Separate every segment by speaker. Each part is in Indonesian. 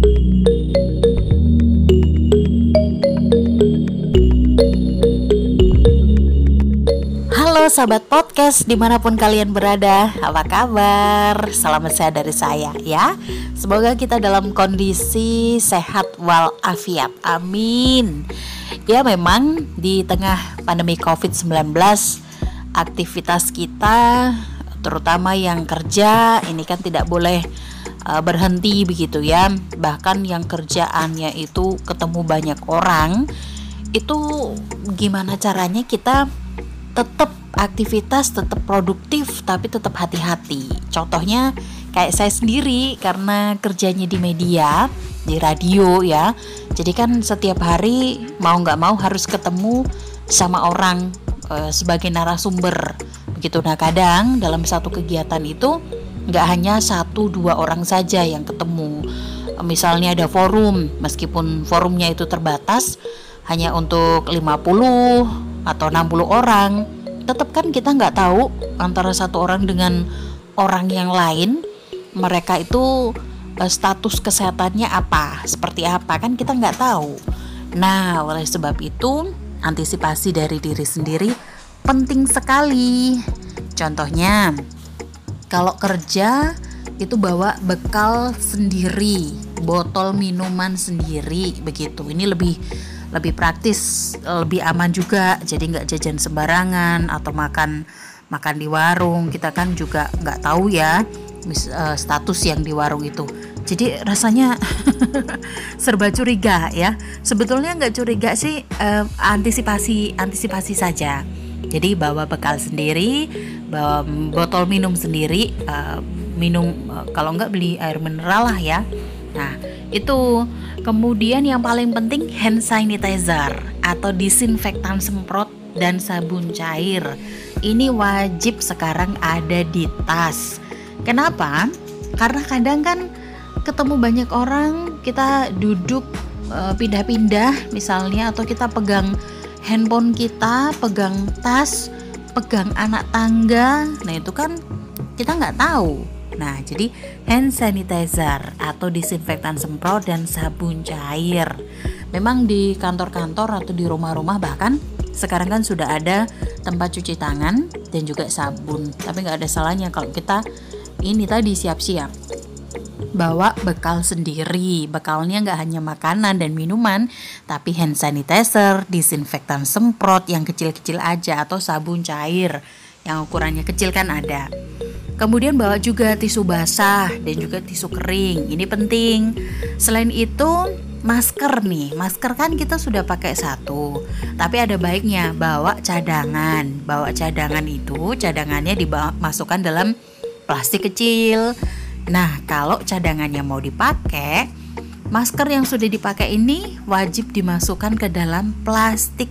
Speaker 1: Halo sahabat podcast di mana pun kalian berada Apa kabar? Selamat sehat dari saya ya Semoga kita dalam kondisi sehat walafiat Amin Ya memang di tengah pandemi COVID-19 Aktivitas kita terutama yang kerja ini kan tidak boleh uh, berhenti begitu ya. Bahkan yang kerjaannya itu ketemu banyak orang itu gimana caranya kita tetap aktivitas tetap produktif tapi tetap hati-hati. Contohnya kayak saya sendiri karena kerjanya di media di radio ya. Jadi kan setiap hari mau nggak mau harus ketemu sama orang e, sebagai narasumber. Begitu. Nah kadang dalam satu kegiatan itu nggak hanya satu dua orang saja yang ketemu. Misalnya ada forum meskipun forumnya itu terbatas hanya untuk 50 atau 60 orang. Tetap kan kita nggak tahu antara satu orang dengan orang yang lain mereka itu uh, status kesehatannya apa seperti apa kan kita nggak tahu. Nah oleh sebab itu antisipasi dari diri sendiri penting sekali. Contohnya kalau kerja itu bawa bekal sendiri botol minuman sendiri begitu. Ini lebih lebih praktis lebih aman juga. Jadi nggak jajan sembarangan atau makan makan di warung. Kita kan juga nggak tahu ya eh, status yang di warung itu. Jadi rasanya serba curiga ya. Sebetulnya nggak curiga sih uh, antisipasi antisipasi saja jadi bawa bekal sendiri bawa botol minum sendiri uh, minum uh, kalau nggak beli air mineral lah ya nah itu Kemudian yang paling penting hand sanitizer atau disinfektan semprot dan sabun cair. Ini wajib sekarang ada di tas. Kenapa? Karena kadang kan ketemu banyak orang, kita duduk eh, pindah-pindah misalnya atau kita pegang handphone kita, pegang tas, pegang anak tangga. Nah, itu kan kita nggak tahu Nah, jadi hand sanitizer atau disinfektan semprot dan sabun cair. Memang di kantor-kantor atau di rumah-rumah bahkan sekarang kan sudah ada tempat cuci tangan dan juga sabun. Tapi nggak ada salahnya kalau kita ini tadi siap-siap bawa bekal sendiri. Bekalnya nggak hanya makanan dan minuman, tapi hand sanitizer, disinfektan semprot yang kecil-kecil aja atau sabun cair yang ukurannya kecil kan ada. Kemudian bawa juga tisu basah dan juga tisu kering. Ini penting. Selain itu, masker nih. Masker kan kita sudah pakai satu. Tapi ada baiknya bawa cadangan. Bawa cadangan itu cadangannya dimasukkan dalam plastik kecil. Nah, kalau cadangannya mau dipakai, masker yang sudah dipakai ini wajib dimasukkan ke dalam plastik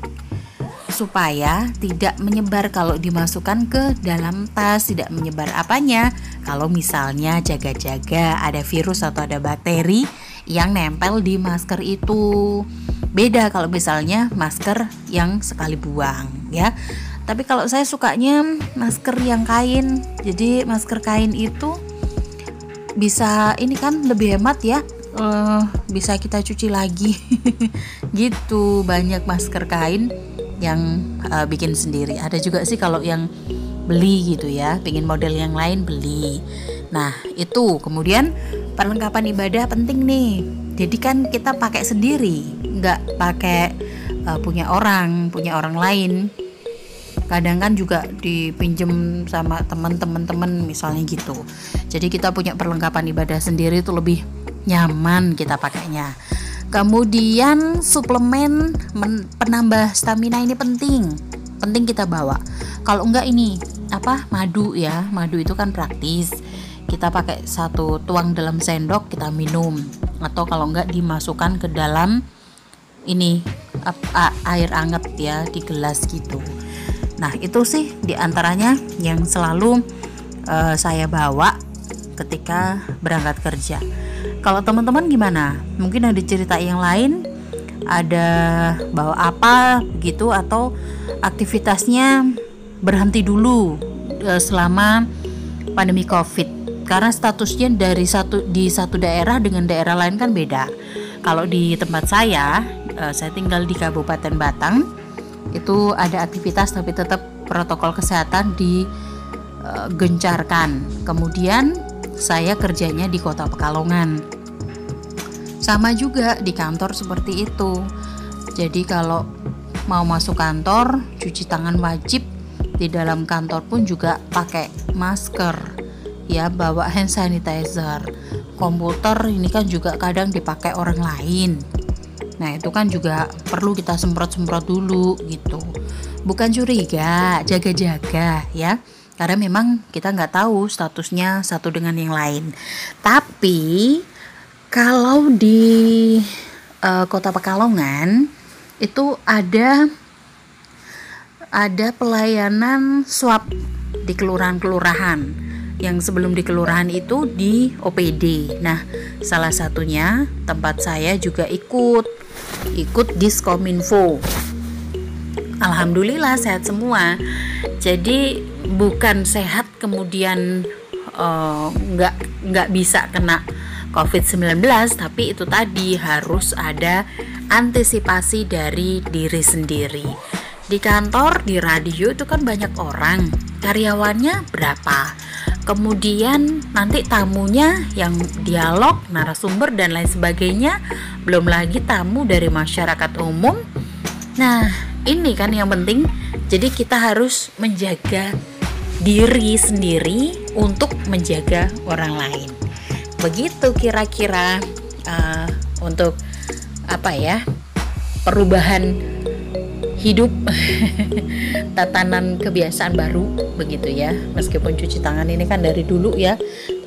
Speaker 1: supaya tidak menyebar. Kalau dimasukkan ke dalam tas tidak menyebar apanya. Kalau misalnya jaga-jaga ada virus atau ada bakteri yang nempel di masker itu. Beda kalau misalnya masker yang sekali buang ya. Tapi kalau saya sukanya masker yang kain. Jadi masker kain itu bisa ini kan lebih hemat ya uh, bisa kita cuci lagi gitu banyak masker kain yang uh, bikin sendiri. Ada juga sih kalau yang beli gitu ya, pengen model yang lain beli. Nah itu kemudian perlengkapan ibadah penting nih. Jadi kan kita pakai sendiri, nggak pakai uh, punya orang, punya orang lain. Kadang kan juga dipinjem sama teman-teman teman misalnya gitu. Jadi kita punya perlengkapan ibadah sendiri itu lebih nyaman kita pakainya. Kemudian suplemen penambah stamina ini penting, penting kita bawa. Kalau enggak ini apa madu ya, madu itu kan praktis. Kita pakai satu tuang dalam sendok kita minum atau kalau enggak dimasukkan ke dalam ini air anget ya di gelas gitu. Nah itu sih di antaranya yang selalu uh, saya bawa ketika berangkat kerja. Kalau teman-teman gimana? Mungkin ada cerita yang lain, ada bawa apa gitu atau aktivitasnya berhenti dulu e, selama pandemi Covid. karena statusnya dari satu di satu daerah dengan daerah lain kan beda. Kalau di tempat saya, uh, saya tinggal di Kabupaten Batang, itu ada aktivitas tapi tetap protokol kesehatan digencarkan. Kemudian saya kerjanya di Kota Pekalongan. Sama juga di kantor seperti itu. Jadi kalau mau masuk kantor, cuci tangan wajib di dalam kantor pun juga pakai masker ya bawa hand sanitizer komputer ini kan juga kadang dipakai orang lain nah itu kan juga perlu kita semprot-semprot dulu gitu. Bukan curiga jaga-jaga ya. Karena memang kita nggak tahu statusnya satu dengan yang lain. Tapi kalau di uh, kota Pekalongan itu ada ada pelayanan swab di kelurahan-kelurahan. Yang sebelum di kelurahan itu di OPD. Nah, salah satunya tempat saya juga ikut ikut diskominfo. Alhamdulillah sehat semua. Jadi bukan sehat kemudian uh, nggak nggak bisa kena COVID-19, tapi itu tadi harus ada antisipasi dari diri sendiri. Di kantor, di radio itu kan banyak orang. Karyawannya berapa? Kemudian nanti tamunya yang dialog, narasumber dan lain sebagainya, belum lagi tamu dari masyarakat umum. Nah, ini kan yang penting. Jadi kita harus menjaga diri sendiri untuk menjaga orang lain. Begitu kira-kira uh, untuk apa ya? perubahan hidup. Tatanan kebiasaan baru begitu ya. Meskipun cuci tangan ini kan dari dulu ya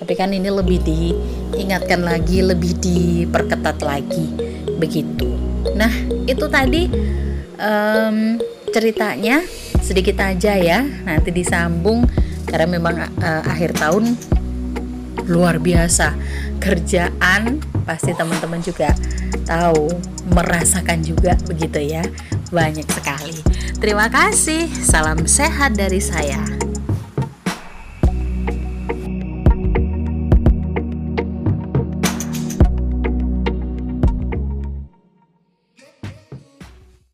Speaker 1: tapi kan ini lebih diingatkan lagi lebih diperketat lagi begitu. Nah itu tadi um, ceritanya sedikit aja ya nanti disambung karena memang uh, akhir tahun luar biasa. Kerjaan pasti teman-teman juga tahu merasakan juga begitu ya banyak sekali. Terima kasih. Salam sehat dari saya.